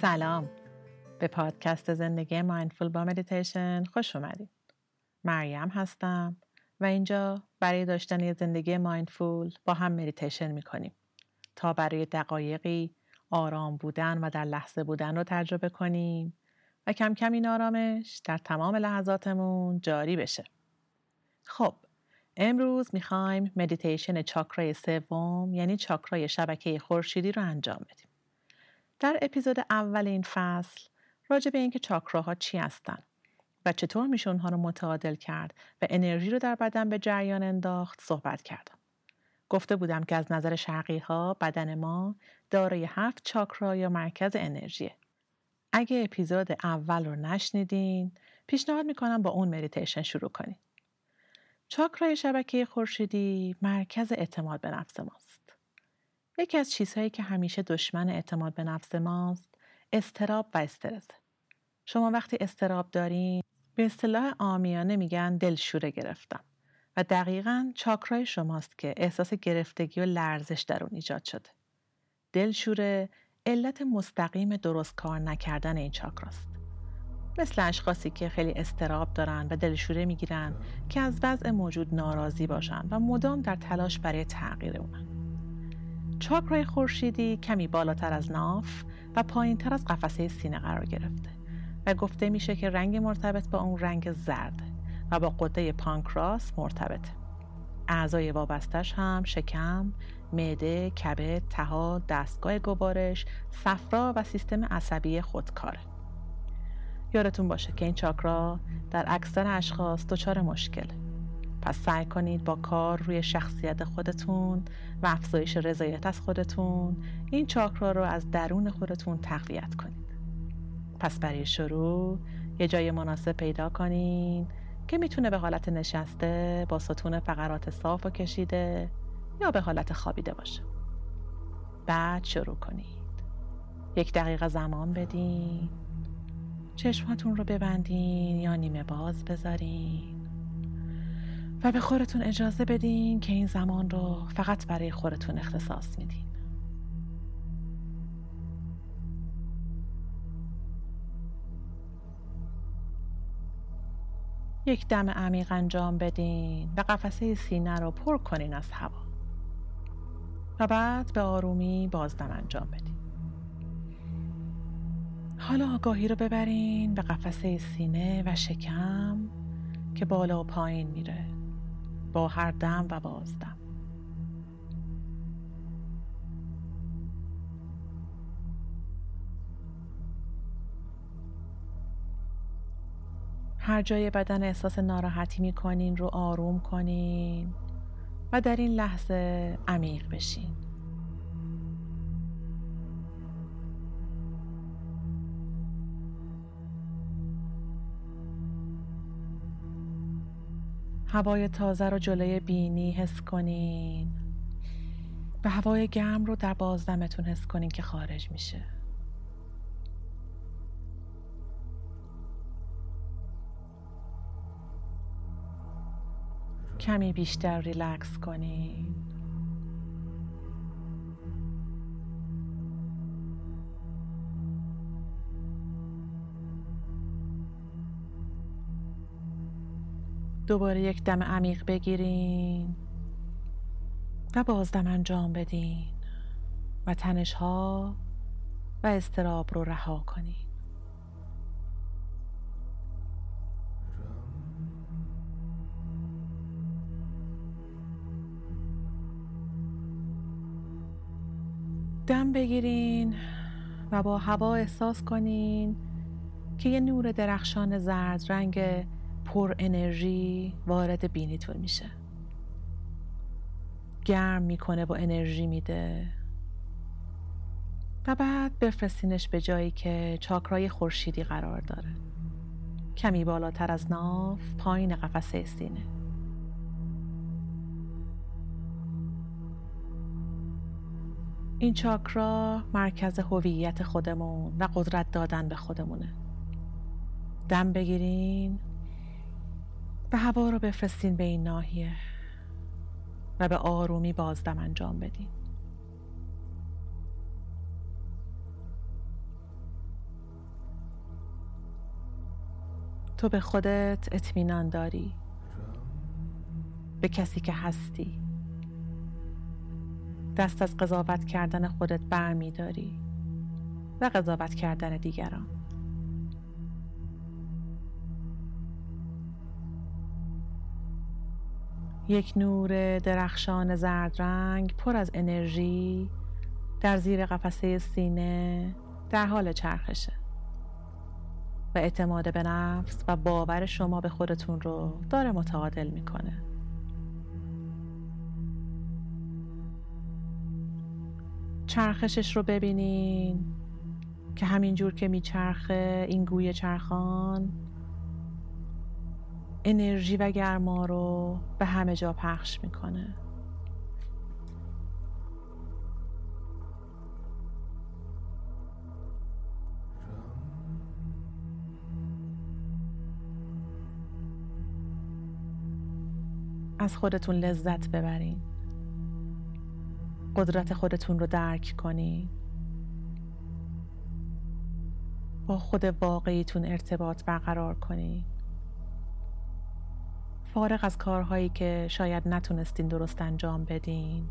سلام. به پادکست زندگی mindful با مدیتیشن خوش اومدید مریم هستم و اینجا برای داشتن یه زندگی mindful با هم مدیتیشن می‌کنیم. تا برای دقایقی آرام بودن و در لحظه بودن رو تجربه کنیم و کم کم این آرامش در تمام لحظاتمون جاری بشه. خب امروز می‌خوایم مدیتیشن چاکرای سوم یعنی چاکرای شبکه خورشیدی رو انجام بدیم. در اپیزود اول این فصل راجع به اینکه چاکراها چی هستن و چطور میشه اونها رو متعادل کرد و انرژی رو در بدن به جریان انداخت صحبت کردم. گفته بودم که از نظر شرقی ها بدن ما دارای هفت چاکرا یا مرکز انرژیه. اگه اپیزود اول رو نشنیدین پیشنهاد می‌کنم با اون مدیتیشن شروع کنید. چاکرای شبکه خورشیدی مرکز اعتماد به نفس ماست. یکی از چیزهایی که همیشه دشمن اعتماد به نفس ماست استراب و استرس. شما وقتی استراب دارین به اصطلاح آمیانه میگن دلشوره گرفتم و دقیقا چاکرای شماست که احساس گرفتگی و لرزش در اون ایجاد شده. دلشوره علت مستقیم درست کار نکردن این چاکراست. مثل اشخاصی که خیلی استراب دارن و دلشوره می‌گیرن که از وضع موجود ناراضی باشن و مدام در تلاش برای تغییر اونن. چاکرای خورشیدی کمی بالاتر از ناف و پایین تر از قفسه سینه قرار گرفته و گفته میشه که رنگ مرتبط با اون رنگ زرد و با قده پانکراس مرتبطه. اعضای وابستش هم شکم، معده، کبد، تها، دستگاه گوارش، صفرا و سیستم عصبی خودکاره. یادتون باشه که این چاکرا در اکثر اشخاص دچار مشکله. پس سعی کنید با کار روی شخصیت خودتون و افزایش رضایت از خودتون این چاکرا رو از درون خودتون تقویت کنید. پس برای شروع یه جای مناسب پیدا کنین که می‌تونه به حالت نشسته با ستون فقرات صاف و کشیده یا به حالت خوابیده باشه. بعد شروع کنید. یک دقیقه زمان بدین. چشماتون رو ببندین یا نیمه باز بذارین. و به خودتون اجازه بدین که این زمان رو فقط برای خودتون اختصاص میدین. یک دم عمیق انجام بدین و قفسه سینه رو پر کنین از هوا. و بعد به آرومی بازدم انجام بدین. حالا آگاهی رو ببرین به قفسه سینه و شکم که بالا و پایین میره. با هر دم و بازدم هر جای بدن احساس ناراحتی می‌کنین رو آروم کنین و در این لحظه عمیق بشین. هوای تازه رو جلوی بینی حس کنین. و هوای گرم رو در بازدمتون حس کنین که خارج میشه. کمی بیشتر ریلکس کنین. دوباره یک دم عمیق بگیرین و بازدم انجام بدین و تنش ها و استراب رو رها کنین. دم بگیرین و با هوا احساس کنین که یه نور درخشان زرد رنگ پر انرژی وارد بینیتون میشه. گرم می‌کنه و انرژی میده. و بعد بفرستینش به جایی که چاکرای خورشیدی قرار داره. کمی بالاتر از ناف پایین قفسه سینه این چاکرا مرکز هویت خودمون و قدرت دادن به خودمونه. دم بگیرین و هوا رو بفرستین به این ناحیه و به آرومی بازدم انجام بدین. تو به خودت اطمینان داری؟ به کسی که هستی؟ دست از قضاوت کردن خودت برمیداری؟ و قضاوت کردن دیگران. یک نور درخشان زرد رنگ پر از انرژی در زیر قفسه سینه در حال چرخشه و اعتماد به نفس و باور شما به خودتون رو داره متعادل می‌کنه. چرخشش رو ببینین که همینجور که میچرخه این گوی چرخان انرژی و گرما رو به همه جا پخش می‌کنه. از خودتون لذت ببرین. قدرت خودتون رو درک کنین. با خود واقعیتون ارتباط برقرار کنین. فارغ از کارهایی که شاید نتونستین درست انجام بدین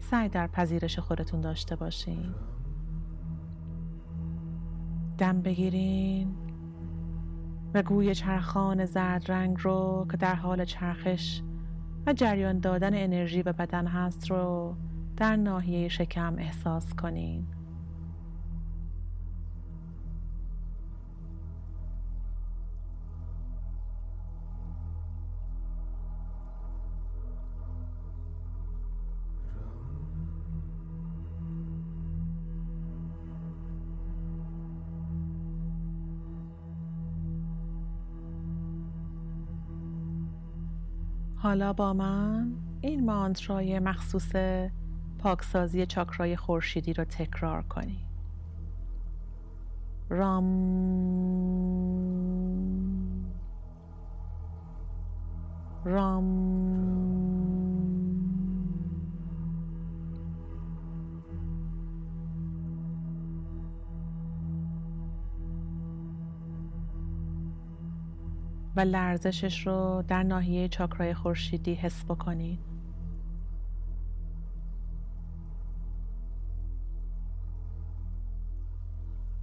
سعی در پذیرش خودتون داشته باشین. دم بگیرین و گوی چرخان زرد رنگ رو که در حال چرخش و جریان دادن انرژی به بدن هست رو در ناحیه شکم احساس کنین. حالا با من این مانترای مخصوص پاکسازی چاکرای خورشیدی رو تکرار کنی. رام. رام. و لرزشش رو در ناحیه چاکرای خورشیدی حس بکنید.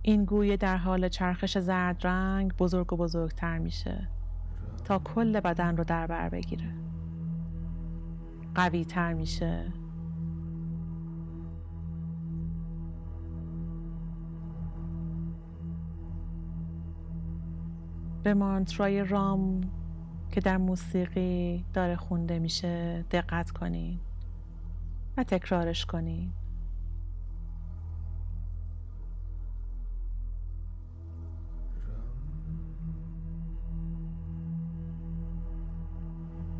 این گویه در حال چرخش زرد رنگ بزرگ و بزرگتر میشه تا کل بدن رو در بر بگیره قوی تر میشه به مانترای رام که در موسیقی داره خونده میشه دقت کنین و تکرارش کنین.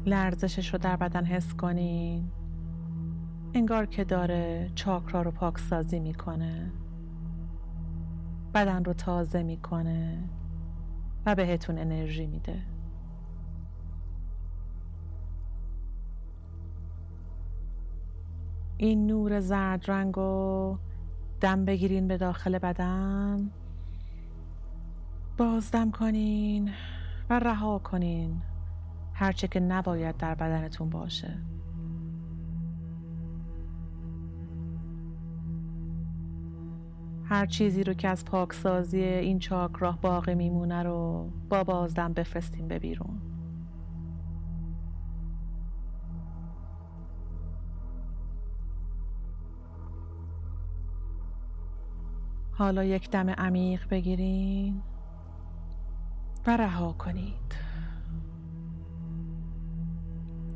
لرزشش رو در بدن حس کنین. انگار که داره چاکرا رو پاکسازی می‌کنه. بدن رو تازه می‌کنه. و بهتون انرژی میده. این نور زرد رنگ رو دم بگیرین به داخل بدن. بازدم کنین و رها کنین. هرچه که نباید در بدنتون باشه. هر چیزی رو که از پاکسازی این چاکراه باقی میمونه رو با بازدم بفرستیم به بیرون. حالا یک دم عمیق بگیرین و رها کنید.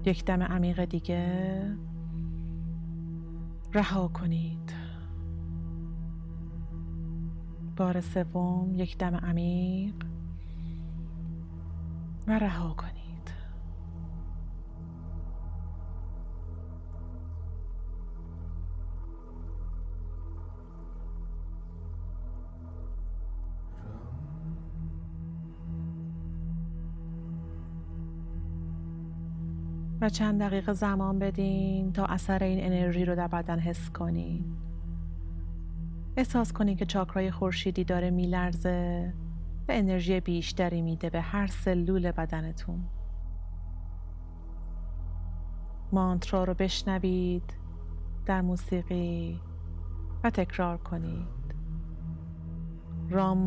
یک دم عمیق دیگه رها کنید. بار سوم یک دم عمیق. و رها کنید. و چند دقیقه زمان بدین تا اثر این انرژی رو در بدن حس کنین. احساس کنین که چاکرای خورشیدی داره میلرزه و انرژی بیشتری میده به هر سلول بدنتون. مانترا رو بشنوید در موسیقی و تکرار کنید. رام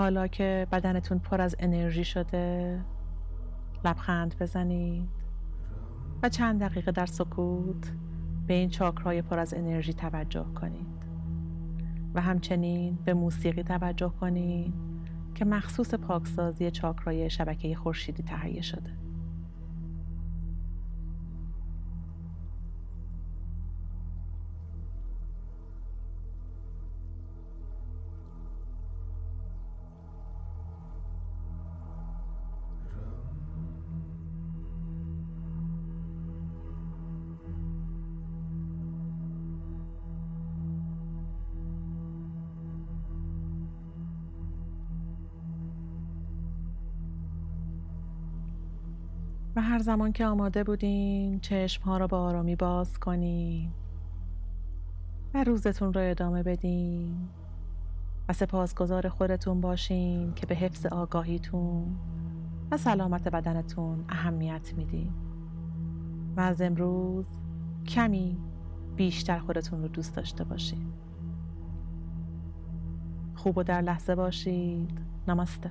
حالا که بدنتون پر از انرژی شده لبخند بزنید و چند دقیقه در سکوت به این چاکرای پر از انرژی توجه کنید. و همچنین به موسیقی توجه کنید که مخصوص پاکسازی چاکرای شبکه خورشیدی تهیه شده. هر زمان که آماده بودین چشم ها را با آرامی باز کنین و روزتون رو ادامه بدین و سپاسگزار خودتون باشین که به حفظ آگاهیتون و سلامت بدنتون اهمیت میدین و از امروز کمی بیشتر خودتون رو دوست داشته باشین. خوب و در لحظه باشید. نماسته.